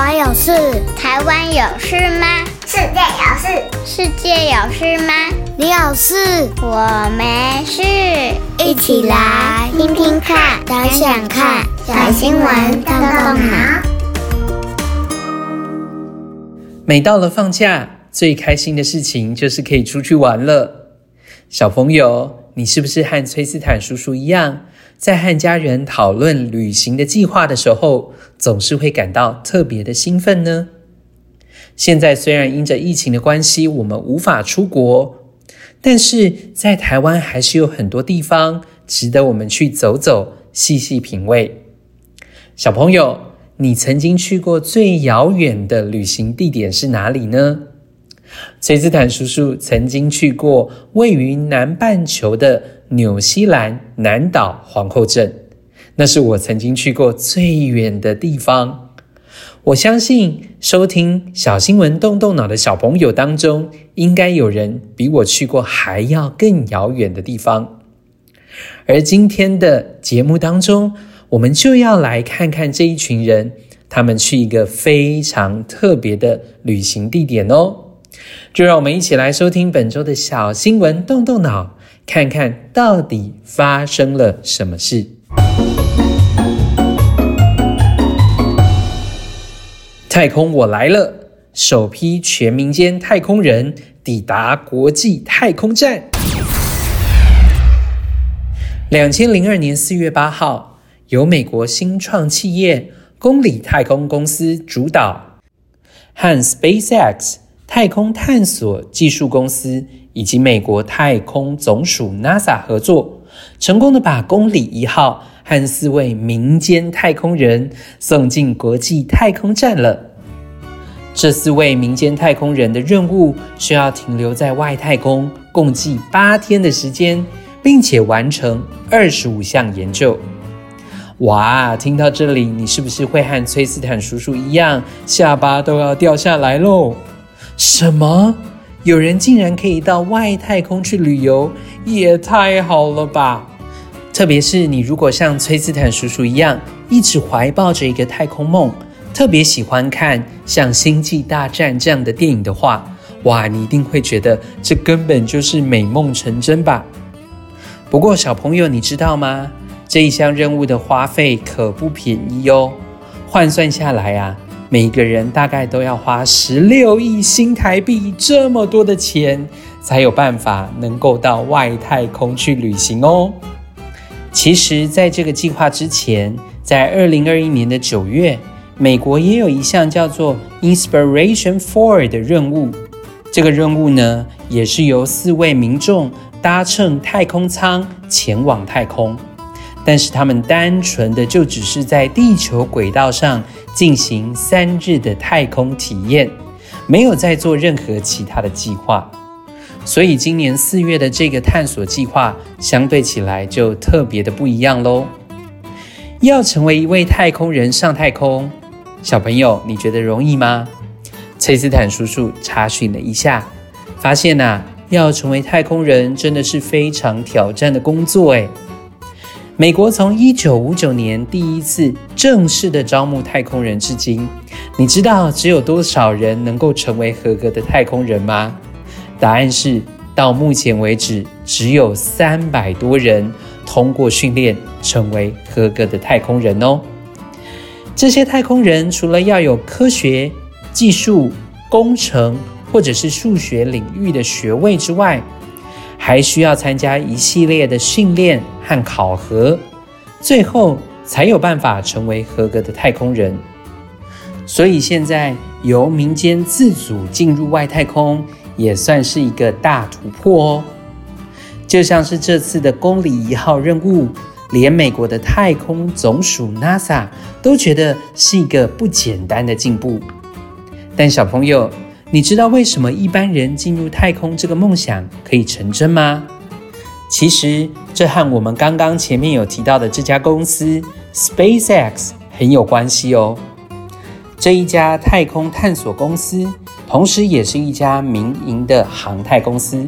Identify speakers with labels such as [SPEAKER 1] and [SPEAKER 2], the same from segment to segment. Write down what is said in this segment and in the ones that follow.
[SPEAKER 1] 湾有事？
[SPEAKER 2] 台湾有事吗？
[SPEAKER 3] 世界有事？
[SPEAKER 2] 世界有事吗？
[SPEAKER 1] 你有事？
[SPEAKER 2] 我没事。
[SPEAKER 1] 一起来听听看，想想看，
[SPEAKER 3] 小新闻动动脑。
[SPEAKER 4] 每到了放假，最开心的事情就是可以出去玩了。小朋友，你是不是和崔斯坦叔叔一样？在和家人讨论旅行的计划的时候，总是会感到特别的兴奋呢。现在虽然因着疫情的关系，我们无法出国，但是在台湾还是有很多地方值得我们去走走、细细品味。小朋友，你曾经去过最遥远的旅行地点是哪里呢？崔斯坦叔叔曾经去过位于南半球的纽西兰南岛皇后镇，那是我曾经去过最远的地方。我相信收听小新闻动动脑的小朋友当中，应该有人比我去过还要更遥远的地方。而今天的节目当中，我们就要来看看这一群人，他们去一个非常特别的旅行地点哦。就让我们一起来收听本周的小新闻，动动脑，看看到底发生了什么事。太空我来了！首批全民间太空人抵达国际太空站。两千零二年四月八号，由美国新创企业公理太空公司主导，和 SpaceX。太空探索技术公司以及美国太空总署 NASA 合作，成功的把公里一号和四位民间太空人送进国际太空站了。这四位民间太空人的任务需要停留在外太空共计八天的时间，并且完成二十五项研究。哇，听到这里，你是不是会和崔斯坦叔叔一样，下巴都要掉下来喽？什么？有人竟然可以到外太空去旅游，也太好了吧！特别是你如果像崔斯坦叔叔一样，一直怀抱着一个太空梦，特别喜欢看像《星际大战》这样的电影的话，哇，你一定会觉得这根本就是美梦成真吧？不过小朋友，你知道吗？这一项任务的花费可不便宜哦，换算下来啊。每个人大概都要花十六亿新台币这么多的钱，才有办法能够到外太空去旅行哦。其实，在这个计划之前，在二零二一年的九月，美国也有一项叫做 Inspiration Four 的任务。这个任务呢，也是由四位民众搭乘太空舱前往太空。但是他们单纯的就只是在地球轨道上进行三日的太空体验，没有再做任何其他的计划。所以今年四月的这个探索计划相对起来就特别的不一样喽。要成为一位太空人上太空，小朋友你觉得容易吗？崔斯坦叔叔查询了一下，发现呐、要成为太空人真的是非常挑战的工作诶。美国从一九五九年第一次正式的招募太空人至今，你知道只有多少人能够成为合格的太空人吗？答案是，到目前为止只有三百多人通过训练成为合格的太空人哦。这些太空人除了要有科学、技术、工程或者是数学领域的学位之外，还需要参加一系列的训练和考核，最后才有办法成为合格的太空人。所以现在由民间自主进入外太空，也算是一个大突破哦。就像是这次的公里一号任务，连美国的太空总署 NASA 都觉得是一个不简单的进步。但小朋友，你知道为什么一般人进入太空这个梦想可以成真吗？其实这和我们刚刚前面有提到的这家公司 SpaceX 很有关系哦。这一家太空探索公司，同时也是一家民营的航太公司。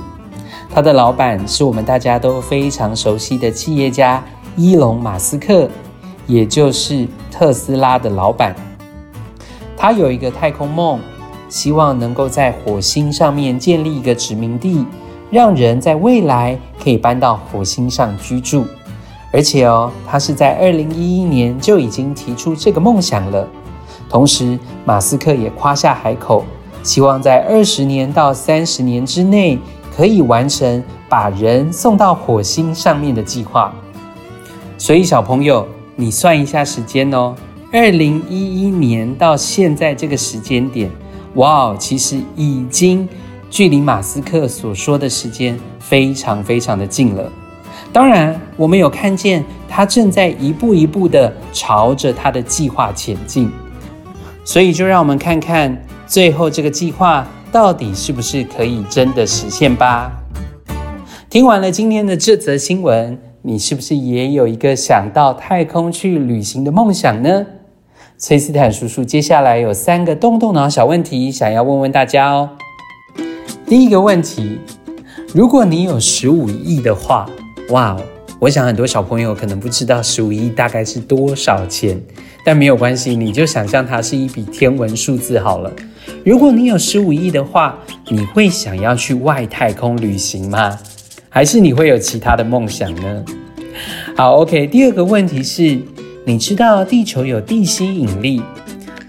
[SPEAKER 4] 它的老板是我们大家都非常熟悉的企业家伊隆马斯克，也就是特斯拉的老板。他有一个太空梦，希望能够在火星上面建立一个殖民地，让人在未来可以搬到火星上居住。而且哦，他是在二零一一年就已经提出这个梦想了。同时，马斯克也夸下海口，希望在二十年到三十年之内可以完成把人送到火星上面的计划。所以，小朋友，你算一下时间哦，二零一一年到现在这个时间点，哇哦，其实已经距离马斯克所说的时间非常非常的近了。当然，我们有看见他正在一步一步的朝着他的计划前进，所以就让我们看看最后这个计划到底是不是可以真的实现吧。听完了今天的这则新闻，你是不是也有一个想到太空去旅行的梦想呢？崔斯坦叔叔接下来有三个动动脑小问题想要问问大家哦。第一个问题，如果你有十五亿的话，哇！我想很多小朋友可能不知道十五亿大概是多少钱，但没有关系，你就想象它是一笔天文数字好了。如果你有十五亿的话，你会想要去外太空旅行吗？还是你会有其他的梦想呢？好，OK。第二个问题是，你知道地球有地心引力，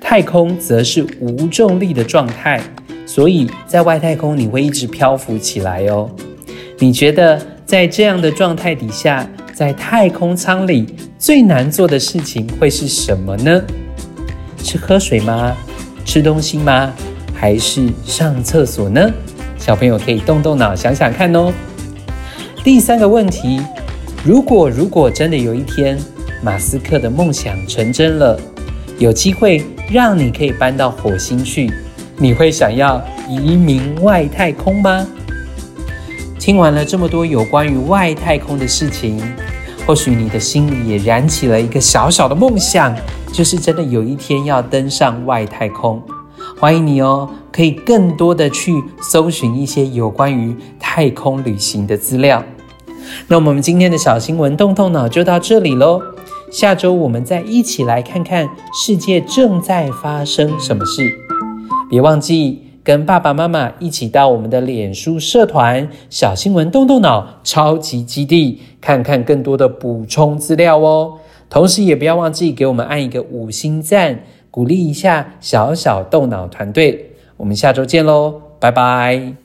[SPEAKER 4] 太空则是无重力的状态，所以在外太空你会一直漂浮起来哦。你觉得？在这样的状态底下，在太空舱里最难做的事情会是什么呢？是喝水吗？吃东西吗？还是上厕所呢？小朋友可以动动脑想想看哦。第三个问题，如果如果真的有一天马斯克的梦想成真了，有机会让你可以搬到火星去，你会想要移民外太空吗？听完了这么多有关于外太空的事情，或许你的心里也燃起了一个小小的梦想，就是真的有一天要登上外太空。欢迎你哦，可以更多的去搜寻一些有关于太空旅行的资料。那我们今天的小新闻动动脑就到这里喽，下周我们再一起来看看世界正在发生什么事。别忘记。跟爸爸妈妈一起到我们的脸书社团“小新闻动动脑超级基地”，看看更多的补充资料哦。同时，也不要忘记给我们按一个五星赞，鼓励一下小小动脑团队。我们下周见喽，拜拜。